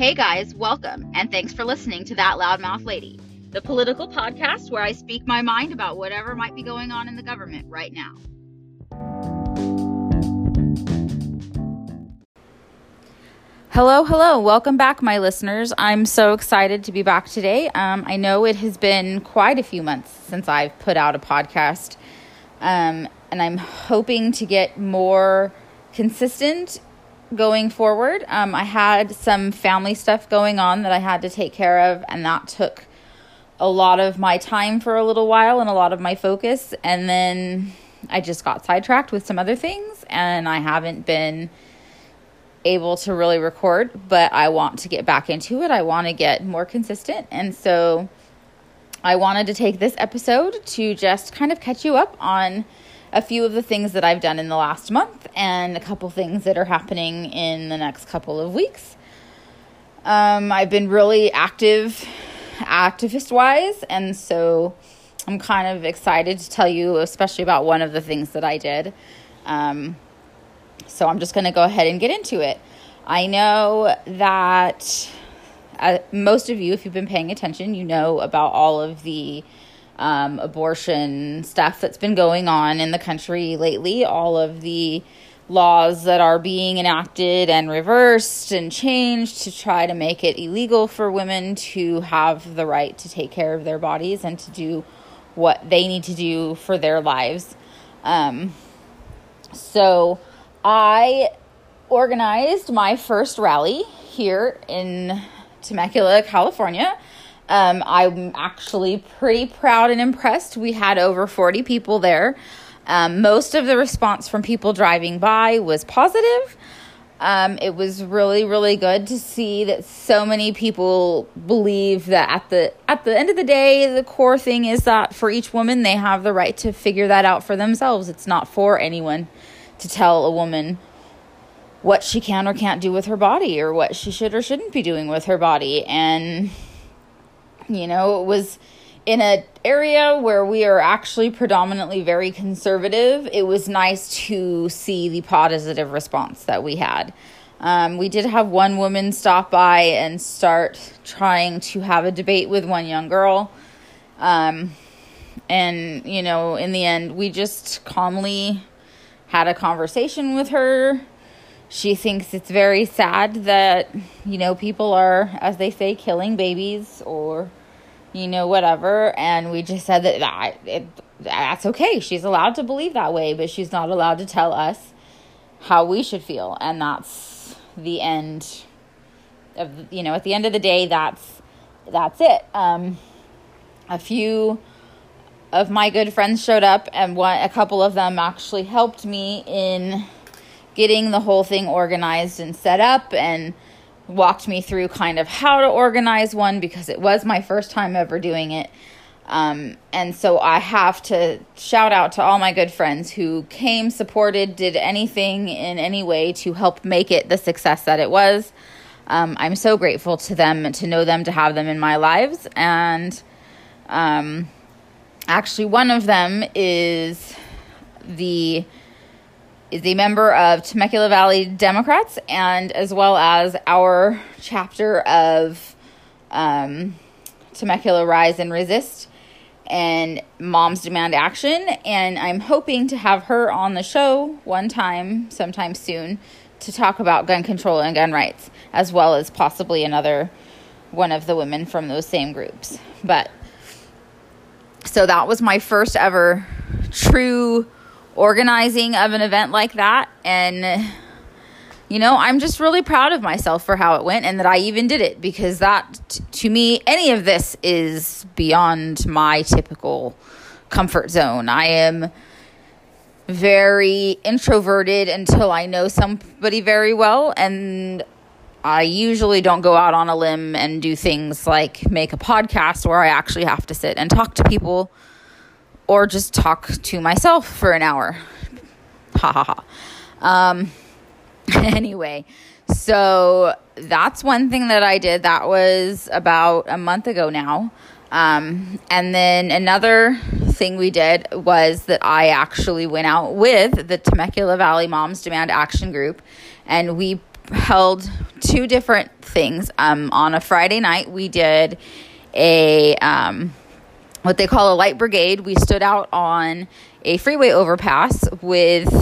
Hey guys, welcome, and thanks for listening to That Loudmouth Lady, the political podcast where I speak my mind about whatever might be going on in the government right now. Hello, hello. Welcome back, my listeners. I'm so excited to be back today. Um, I know it has been quite a few months since I've put out a podcast, um, and I'm hoping to get more consistent going forward. Um, I had some family stuff going on that I had to take care of, and that took a lot of my time for a little while and a lot of my focus. And then I just got sidetracked with some other things, and I haven't been able to really record, but I want to get back into it. I want to get more consistent. And so I wanted to take this episode to just kind of catch you up on a few of the things that I've done in the last month and a couple things that are happening in the next couple of weeks. Um, I've been really active, activist wise, and so I'm kind of excited to tell you, especially about one of the things that I did. Um, so I'm just going to go ahead and get into it. I know that uh, most of you, if you've been paying attention, you know about all of the um, abortion stuff that's been going on in the country lately, all of the laws that are being enacted and reversed and changed to try to make it illegal for women to have the right to take care of their bodies and to do what they need to do for their lives. Um, so I organized my first rally here in Temecula, California. Um, I'm actually pretty proud and impressed. We had over 40 people there. Um, most of the response from people driving by was positive. Um, it was really, really good to see that so many people believe that at the at the end of the day, the core thing is that for each woman, they have the right to figure that out for themselves. It's not for anyone to tell a woman what she can or can't do with her body or what she should or shouldn't be doing with her body. And you know, it was in an area where we are actually predominantly very conservative. It was nice to see the positive response that we had. Um, we did have one woman stop by and start trying to have a debate with one young girl. Um, and, you know, in the end, we just calmly had a conversation with her. She thinks it's very sad that, you know, people are, as they say, killing babies or you know, whatever. And we just said that, that it, that's okay. She's allowed to believe that way, but she's not allowed to tell us how we should feel. And that's the end of, you know, at the end of the day, that's, that's it. Um, a few of my good friends showed up and one, a couple of them actually helped me in getting the whole thing organized and set up and, walked me through kind of how to organize one because it was my first time ever doing it. Um, and so I have to shout out to all my good friends who came, supported, did anything in any way to help make it the success that it was. Um, I'm so grateful to them, to know them, to have them in my lives. And um, actually, one of them is the is a member of Temecula Valley Democrats and as well as our chapter of um, Temecula Rise and Resist and Moms Demand Action. And I'm hoping to have her on the show one time, sometime soon, to talk about gun control and gun rights, as well as possibly another one of the women from those same groups. But so that was my first ever true organizing of an event like that. And, you know, I'm just really proud of myself for how it went and that I even did it because that, to me, any of this is beyond my typical comfort zone. I am very introverted until I know somebody very well. And I usually don't go out on a limb and do things like make a podcast where I actually have to sit and talk to people or just talk to myself for an hour. Ha ha ha. Um, anyway, so that's one thing that I did. That was about a month ago now. Um, and then another thing we did was that I actually went out with the Temecula Valley Moms Demand Action Group and we held two different things. Um, on a Friday night, we did a um, what they call a light brigade. We stood out on a freeway overpass with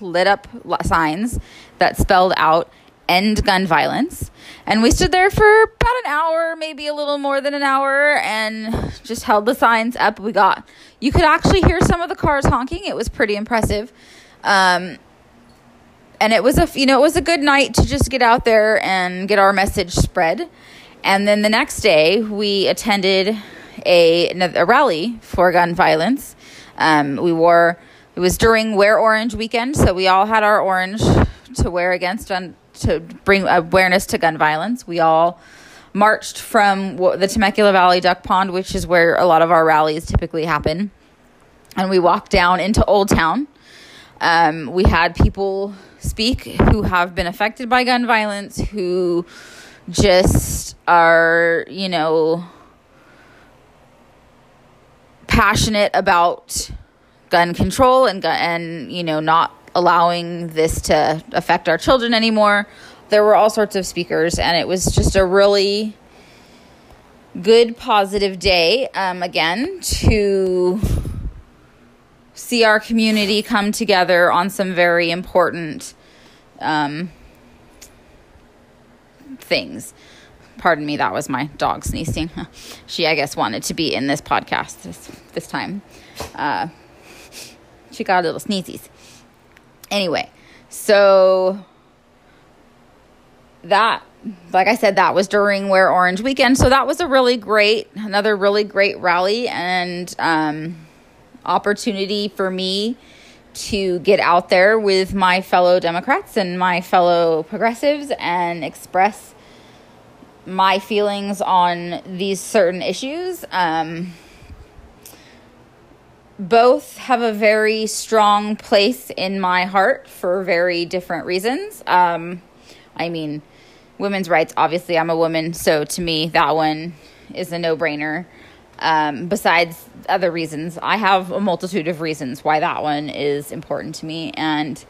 lit up signs that spelled out end gun violence. And we stood there for about an hour, maybe a little more than an hour, and just held the signs up. We got, you could actually hear some of the cars honking. It was pretty impressive. Um, and it was a, you know, it was a good night to just get out there and get our message spread. And then the next day, we attended a, a rally for gun violence. Um, we wore, it was during Wear Orange weekend, so we all had our orange to wear against gun, to bring awareness to gun violence. We all marched from the Temecula Valley Duck Pond, which is where a lot of our rallies typically happen, and we walked down into Old Town. Um, we had people speak who have been affected by gun violence, who just are, you know, passionate about gun control and and you know not allowing this to affect our children anymore. There were all sorts of speakers, and it was just a really good, positive day. Um, again, to see our community come together on some very important um, things. Pardon me, that was my dog sneezing. she, I guess, wanted to be in this podcast this, this time. Uh, she got a little sneezies. Anyway, so that, like I said, that was during Wear Orange weekend. So that was a really great, another really great rally and um, opportunity for me to get out there with my fellow Democrats and my fellow progressives and express my feelings on these certain issues. Um, both have a very strong place in my heart for very different reasons. Um, I mean, women's rights, obviously, I'm a woman, so to me, that one is a no brainer. Um, besides other reasons, I have a multitude of reasons why that one is important to me. And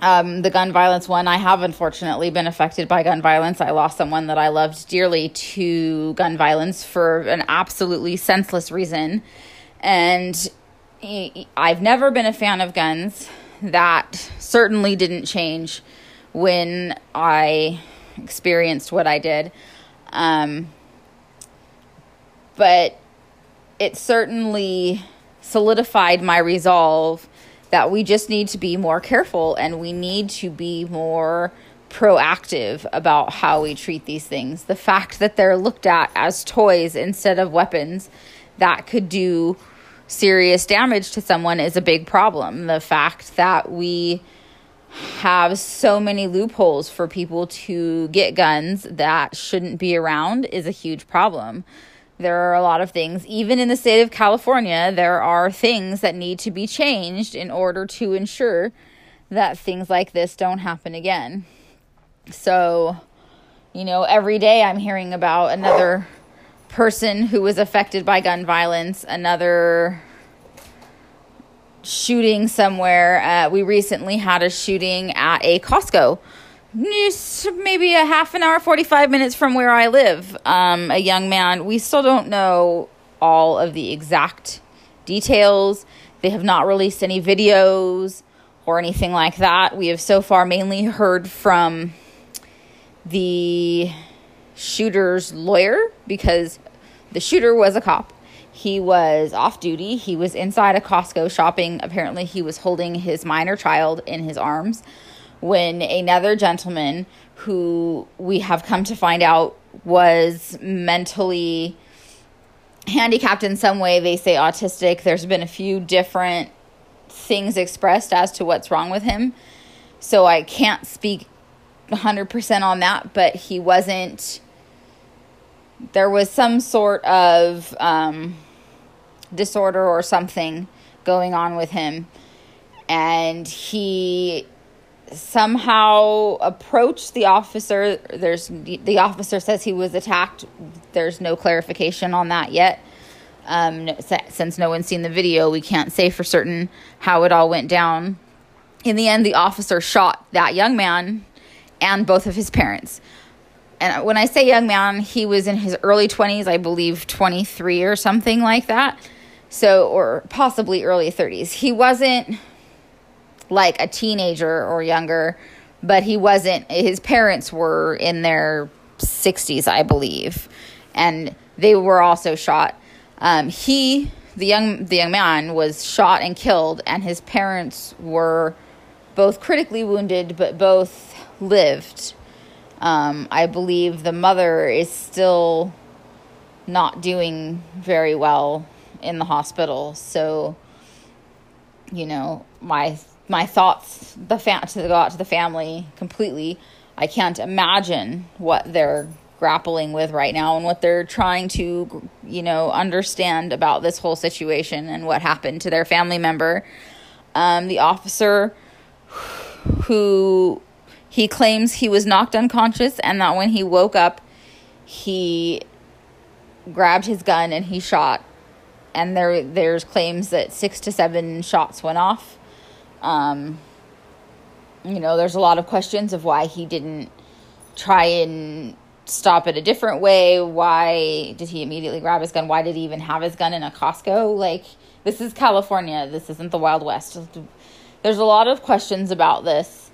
um, the gun violence one, I have unfortunately been affected by gun violence. I lost someone that I loved dearly to gun violence for an absolutely senseless reason. And I've never been a fan of guns. That certainly didn't change when I experienced what I did. Um, but it certainly solidified my resolve that we just need to be more careful and we need to be more proactive about how we treat these things. The fact that they're looked at as toys instead of weapons that could do serious damage to someone is a big problem. The fact that we have so many loopholes for people to get guns that shouldn't be around is a huge problem. There are a lot of things, even in the state of California, there are things that need to be changed in order to ensure that things like this don't happen again. So, you know, every day I'm hearing about another person who was affected by gun violence, another shooting somewhere. Uh, we recently had a shooting at a Costco, maybe a half an hour, 45 minutes from where I live. Um, a young man, we still don't know all of the exact details. They have not released any videos or anything like that. We have so far mainly heard from the shooter's lawyer because the shooter was a cop. He was off duty. He was inside a Costco shopping. Apparently, he was holding his minor child in his arms when another gentleman who we have come to find out was mentally handicapped in some way. They say autistic. There's been a few different things expressed as to what's wrong with him. So I can't speak 100% on that, but he wasn't there was some sort of um, disorder or something going on with him. And he somehow approached the officer. There's the officer says he was attacked. There's no clarification on that yet. Um, since no one's seen the video, we can't say for certain how it all went down. In the end, the officer shot that young man and both of his parents. And when I say young man, he was in his early 20s, I believe 23 or something like that. So, or possibly early 30s. He wasn't like a teenager or younger, but he wasn't, his parents were in their 60s, I believe. And they were also shot. Um, he, the young, the young man, was shot and killed, and his parents were both critically wounded, but both lived. Um, I believe the mother is still not doing very well in the hospital. So, you know, my my thoughts the fam- to go out to the family completely. I can't imagine what they're grappling with right now and what they're trying to, you know, understand about this whole situation and what happened to their family member. Um, the officer who he claims he was knocked unconscious and that when he woke up, he grabbed his gun and he shot. And there, there's claims that six to seven shots went off. Um, you know, there's a lot of questions of why he didn't try and stop it a different way. Why did he immediately grab his gun? Why did he even have his gun in a Costco? Like, this is California. This isn't the Wild West. There's a lot of questions about this.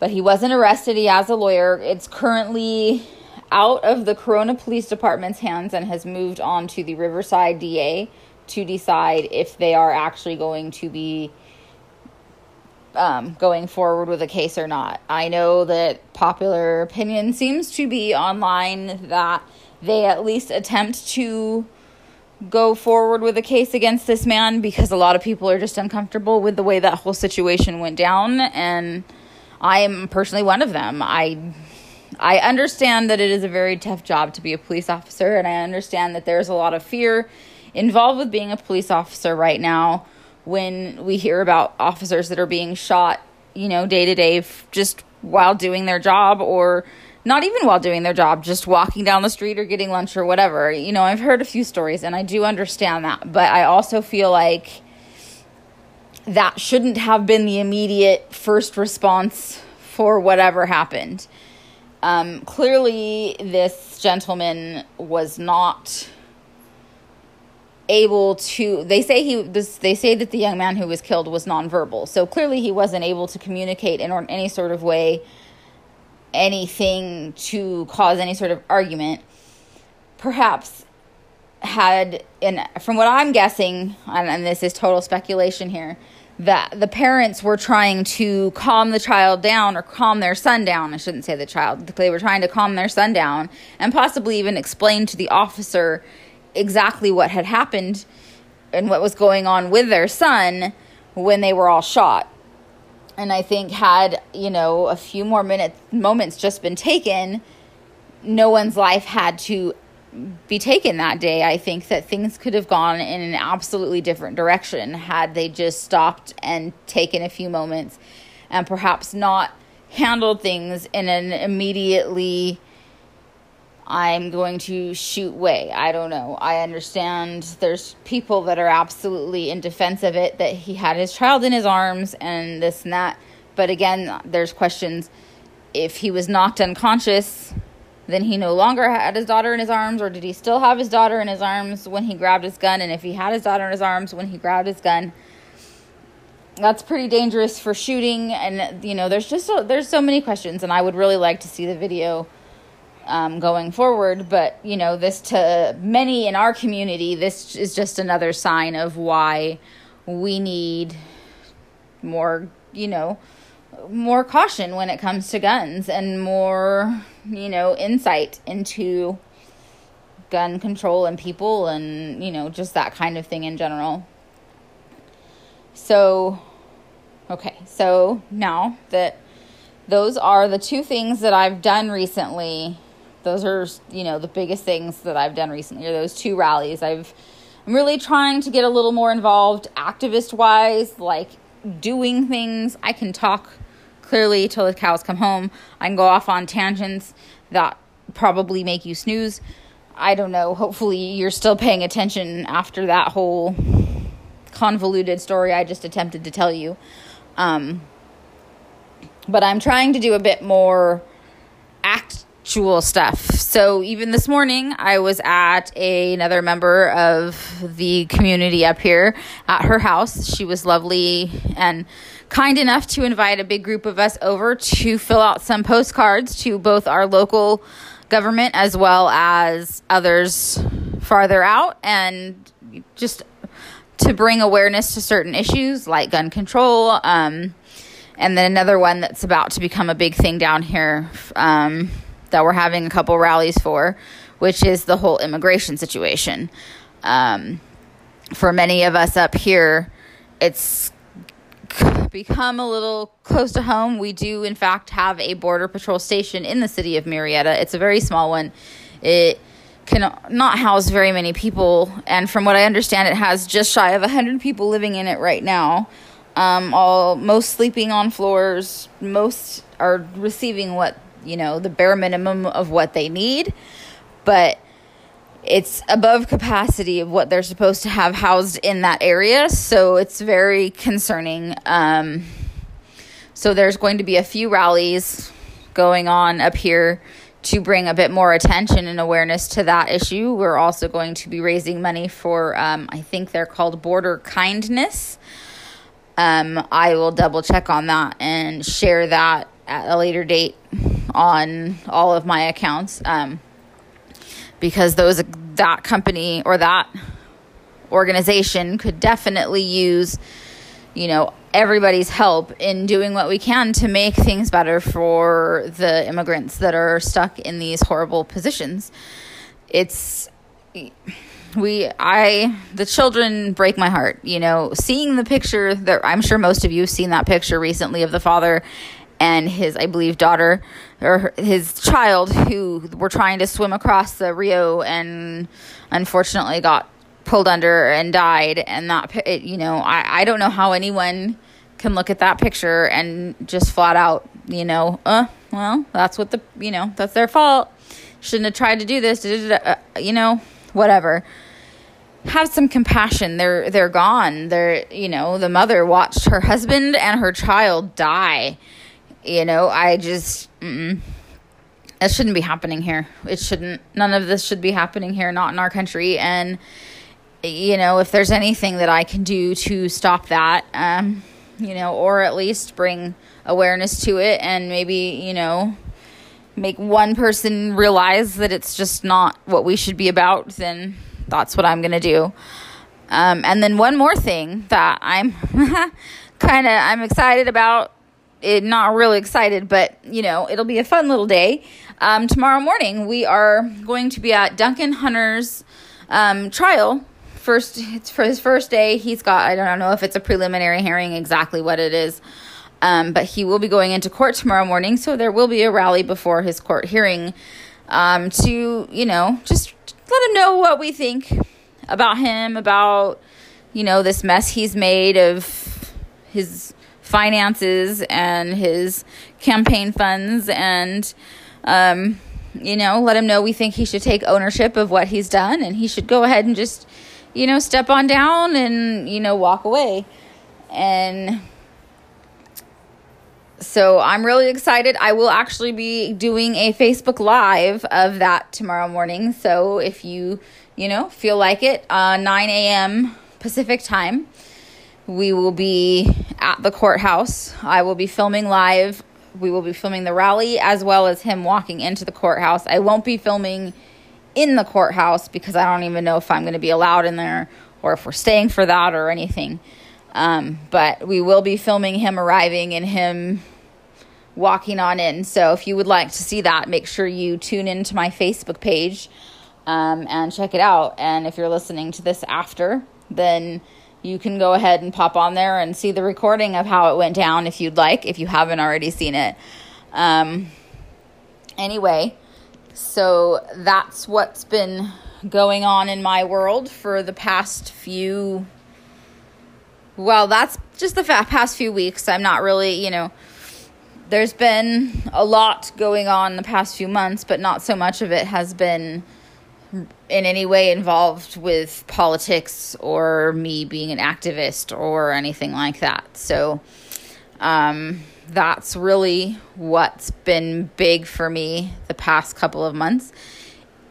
But he wasn't arrested. He has a lawyer. It's currently out of the Corona Police Department's hands and has moved on to the Riverside DA to decide if they are actually going to be um, going forward with a case or not. I know that popular opinion seems to be online that they at least attempt to go forward with a case against this man because a lot of people are just uncomfortable with the way that whole situation went down and I am personally one of them. I I understand that it is a very tough job to be a police officer and I understand that there's a lot of fear involved with being a police officer right now when we hear about officers that are being shot, you know, day to day just while doing their job or not even while doing their job, just walking down the street or getting lunch or whatever. You know, I've heard a few stories and I do understand that, but I also feel like that shouldn't have been the immediate first response for whatever happened. Um, clearly, this gentleman was not able to they say he this they say that the young man who was killed was nonverbal so clearly he wasn't able to communicate in any sort of way anything to cause any sort of argument perhaps had and from what i'm guessing and, and this is total speculation here that the parents were trying to calm the child down or calm their son down. I shouldn't say the child. They were trying to calm their son down and possibly even explain to the officer exactly what had happened and what was going on with their son when they were all shot. And I think had, you know, a few more minutes moments just been taken, no one's life had to be taken that day. I think that things could have gone in an absolutely different direction had they just stopped and taken a few moments and perhaps not handled things in an immediately I'm going to shoot way. I don't know. I understand there's people that are absolutely in defense of it, that he had his child in his arms and this and that. But again, there's questions. If he was knocked unconscious, then he no longer had his daughter in his arms, or did he still have his daughter in his arms when he grabbed his gun? And if he had his daughter in his arms when he grabbed his gun, that's pretty dangerous for shooting. And you know, there's just so, there's so many questions, and I would really like to see the video um, going forward. But, you know, this to many in our community, this is just another sign of why we need more, you know, more caution when it comes to guns and more, you know, insight into gun control and people and, you know, just that kind of thing in general. So, okay, so now that those are the two things that I've done recently those are you know the biggest things that I've done recently are those two rallies. I've I'm really trying to get a little more involved activist wise, like doing things. I can talk clearly till the cows come home. I can go off on tangents that probably make you snooze. I don't know. Hopefully, you're still paying attention after that whole convoluted story I just attempted to tell you. Um, but I'm trying to do a bit more actual stuff. So even this morning, I was at a, another member of the community up here at her house. She was lovely and kind enough to invite a big group of us over to fill out some postcards to both our local government as well as others farther out and just to bring awareness to certain issues like gun control um, and then another one that's about to become a big thing down here um, that we're having a couple rallies for which is the whole immigration situation um, for many of us up here it's become a little close to home, we do in fact have a border patrol station in the city of Murrieta. It's a very small one. It can not house very many people, and from what I understand, it has just shy of 100 people living in it right now. Um, all most sleeping on floors, most are receiving what you know the bare minimum of what they need, but it's above capacity of what they're supposed to have housed in that area. So it's very concerning. Um, so there's going to be a few rallies going on up here to bring a bit more attention and awareness to that issue. We're also going to be raising money for, um, I think they're called Border Kindness. Um, I will double check on that and share that at a later date on all of my accounts. Um, because those that company or that organization could definitely use you know everybody's help in doing what we can to make things better for the immigrants that are stuck in these horrible positions it's we i the children break my heart you know seeing the picture that i'm sure most of you have seen that picture recently of the father and his, I believe, daughter or his child who were trying to swim across the Rio and unfortunately got pulled under and died. And that, it, you know, I, I don't know how anyone can look at that picture and just flat out, you know, uh, well, that's what the, you know, that's their fault. Shouldn't have tried to do this, uh, you know, whatever have some compassion. They're they're gone. They're you know the mother watched her husband and her child die you know, I just, mm it shouldn't be happening here. It shouldn't, none of this should be happening here, not in our country. And, you know, if there's anything that I can do to stop that, um, you know, or at least bring awareness to it and maybe, you know, make one person realize that it's just not what we should be about, then that's what I'm going to do. Um, and then one more thing that I'm kind of I'm excited about it, not really excited, but you know, it'll be a fun little day. Um, tomorrow morning, we are going to be at Duncan Hunter's um, trial. First, it's for his first day. He's got, I don't know if it's a preliminary hearing, exactly what it is. Um, but he will be going into court tomorrow morning, so there will be a rally before his court hearing um, to, you know, just let him know what we think about him, about, you know, this mess he's made of his finances and his campaign funds and um, you know let him know we think he should take ownership of what he's done and he should go ahead and just you know step on down and you know walk away and so I'm really excited. I will actually be doing a Facebook Live of that tomorrow morning. So if you, you know, feel like it, uh, 9 a.m. Pacific time, we will be at the courthouse. I will be filming live. We will be filming the rally as well as him walking into the courthouse. I won't be filming in the courthouse because I don't even know if I'm going to be allowed in there or if we're staying for that or anything. Um, but we will be filming him arriving and him walking on in. So if you would like to see that, make sure you tune into my Facebook page um, and check it out. And if you're listening to this after, then you can go ahead and pop on there and see the recording of how it went down if you'd like, if you haven't already seen it. Um, anyway, so that's what's been going on in my world for the past few. Well, that's just the past few weeks. I'm not really, you know, there's been a lot going on the past few months, but not so much of it has been in any way involved with politics or me being an activist or anything like that. So Um, that's really what's been big for me the past couple of months.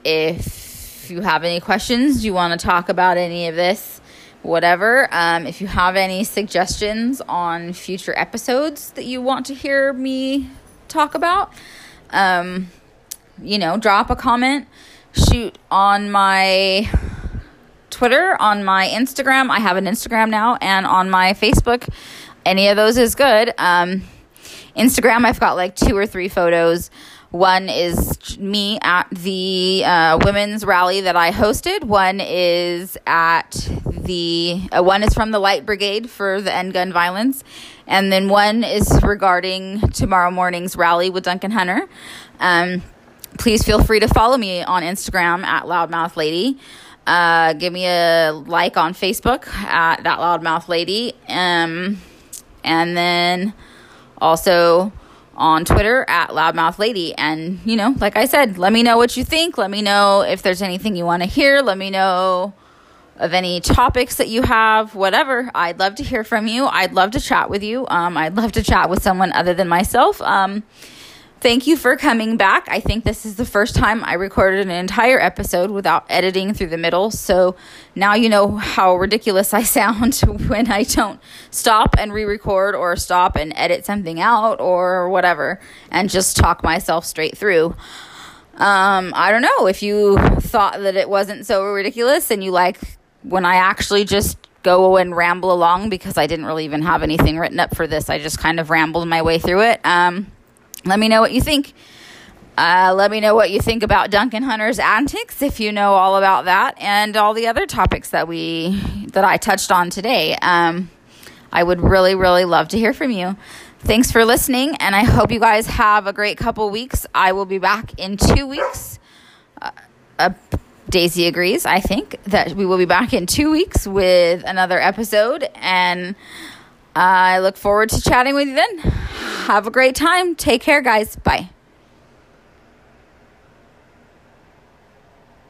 If you have any questions, you want to talk about any of this, whatever. Um, if you have any suggestions on future episodes that you want to hear me talk about, um, you know, drop a comment, shoot on my Twitter, on my Instagram. I have an Instagram now, and on my Facebook. Any of those is good. Um, Instagram, I've got like two or three photos. One is me at the uh, women's rally that I hosted. One is at the uh, one is from the Light Brigade for the end gun violence, and then one is regarding tomorrow morning's rally with Duncan Hunter. Um, please feel free to follow me on Instagram at Loudmouth Lady. Uh, give me a like on Facebook at that Loudmouth Lady. Um, and then also on Twitter at Loudmouth Lady. And, you know, like I said, let me know what you think. Let me know if there's anything you want to hear. Let me know of any topics that you have, whatever. I'd love to hear from you. I'd love to chat with you. Um, I'd love to chat with someone other than myself. Um, Thank you for coming back. I think this is the first time I recorded an entire episode without editing through the middle. So now you know how ridiculous I sound when I don't stop and re record or stop and edit something out or whatever and just talk myself straight through. Um, I don't know if you thought that it wasn't so ridiculous and you like when I actually just go and ramble along because I didn't really even have anything written up for this. I just kind of rambled my way through it. Um, let me know what you think. Uh, let me know what you think about Duncan Hunter's antics if you know all about that and all the other topics that we that I touched on today. Um, I would really, really love to hear from you. Thanks for listening, and I hope you guys have a great couple weeks. I will be back in two weeks. Uh, uh, Daisy agrees. I think that we will be back in two weeks with another episode, and I look forward to chatting with you then. Have a great time. Take care, guys. Bye.